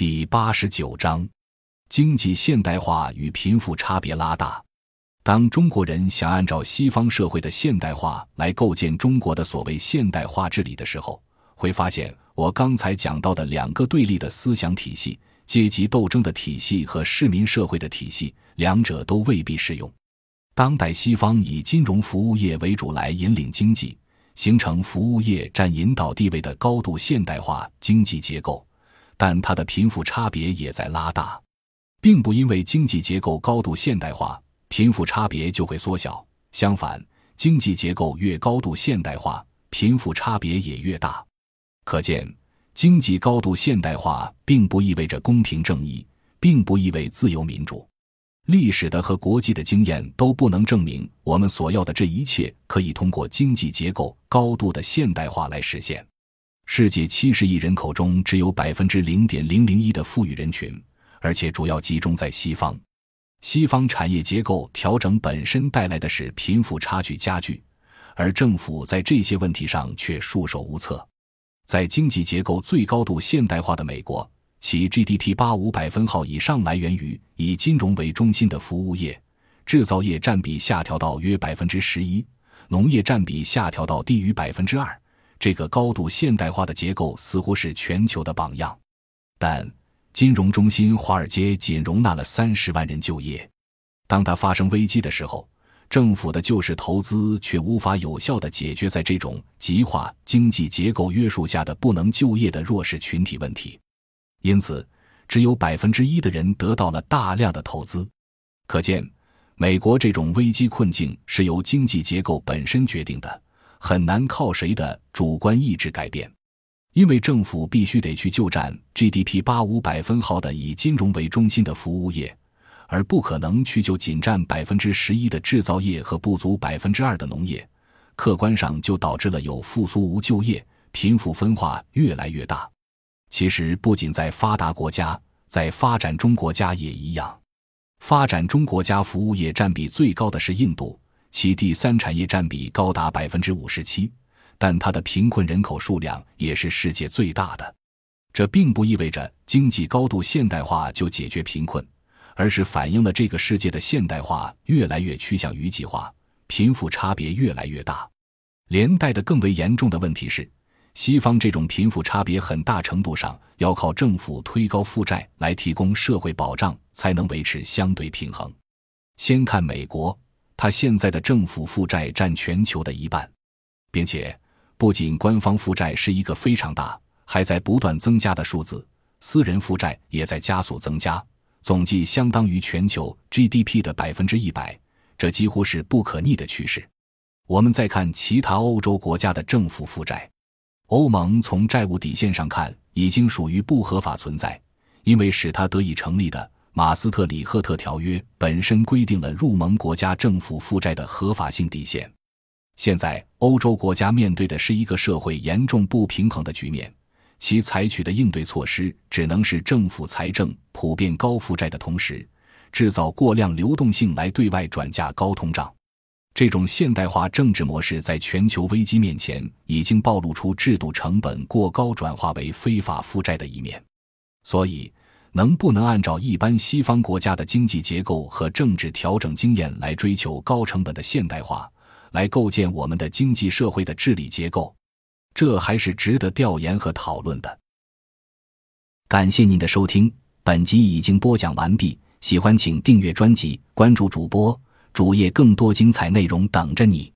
第八十九章：经济现代化与贫富差别拉大。当中国人想按照西方社会的现代化来构建中国的所谓现代化治理的时候，会发现我刚才讲到的两个对立的思想体系——阶级斗争的体系和市民社会的体系，两者都未必适用。当代西方以金融服务业为主来引领经济，形成服务业占引导地位的高度现代化经济结构，但它的贫富差别也在拉大，并不因为经济结构高度现代化。贫富差别就会缩小。相反，经济结构越高度现代化，贫富差别也越大。可见，经济高度现代化并不意味着公平正义，并不意味自由民主。历史的和国际的经验都不能证明，我们所要的这一切可以通过经济结构高度的现代化来实现。世界七十亿人口中，只有百分之零点零零一的富裕人群，而且主要集中在西方。西方产业结构调整本身带来的是贫富差距加剧，而政府在这些问题上却束手无策。在经济结构最高度现代化的美国，其 GDP 八五百分号以上来源于以金融为中心的服务业，制造业占比下调到约百分之十一，农业占比下调到低于百分之二。这个高度现代化的结构似乎是全球的榜样，但。金融中心华尔街仅容纳了三十万人就业。当它发生危机的时候，政府的救市投资却无法有效地解决在这种极化经济结构约束下的不能就业的弱势群体问题。因此，只有百分之一的人得到了大量的投资。可见，美国这种危机困境是由经济结构本身决定的，很难靠谁的主观意志改变。因为政府必须得去救战 GDP 八五百分号的以金融为中心的服务业，而不可能去救仅占百分之十一的制造业和不足百分之二的农业，客观上就导致了有复苏无就业，贫富分化越来越大。其实不仅在发达国家，在发展中国家也一样。发展中国家服务业占比最高的是印度，其第三产业占比高达百分之五十七。但它的贫困人口数量也是世界最大的，这并不意味着经济高度现代化就解决贫困，而是反映了这个世界的现代化越来越趋向于极化，贫富差别越来越大。连带的更为严重的问题是，西方这种贫富差别很大程度上要靠政府推高负债来提供社会保障才能维持相对平衡。先看美国，它现在的政府负债占全球的一半，并且。不仅官方负债是一个非常大、还在不断增加的数字，私人负债也在加速增加，总计相当于全球 GDP 的百分之一百，这几乎是不可逆的趋势。我们再看其他欧洲国家的政府负债，欧盟从债务底线上看已经属于不合法存在，因为使它得以成立的马斯特里赫特条约本身规定了入盟国家政府负债的合法性底线。现在，欧洲国家面对的是一个社会严重不平衡的局面，其采取的应对措施只能是政府财政普遍高负债的同时，制造过量流动性来对外转嫁高通胀。这种现代化政治模式在全球危机面前已经暴露出制度成本过高转化为非法负债的一面。所以，能不能按照一般西方国家的经济结构和政治调整经验来追求高成本的现代化？来构建我们的经济社会的治理结构，这还是值得调研和讨论的。感谢您的收听，本集已经播讲完毕。喜欢请订阅专辑，关注主播主页，更多精彩内容等着你。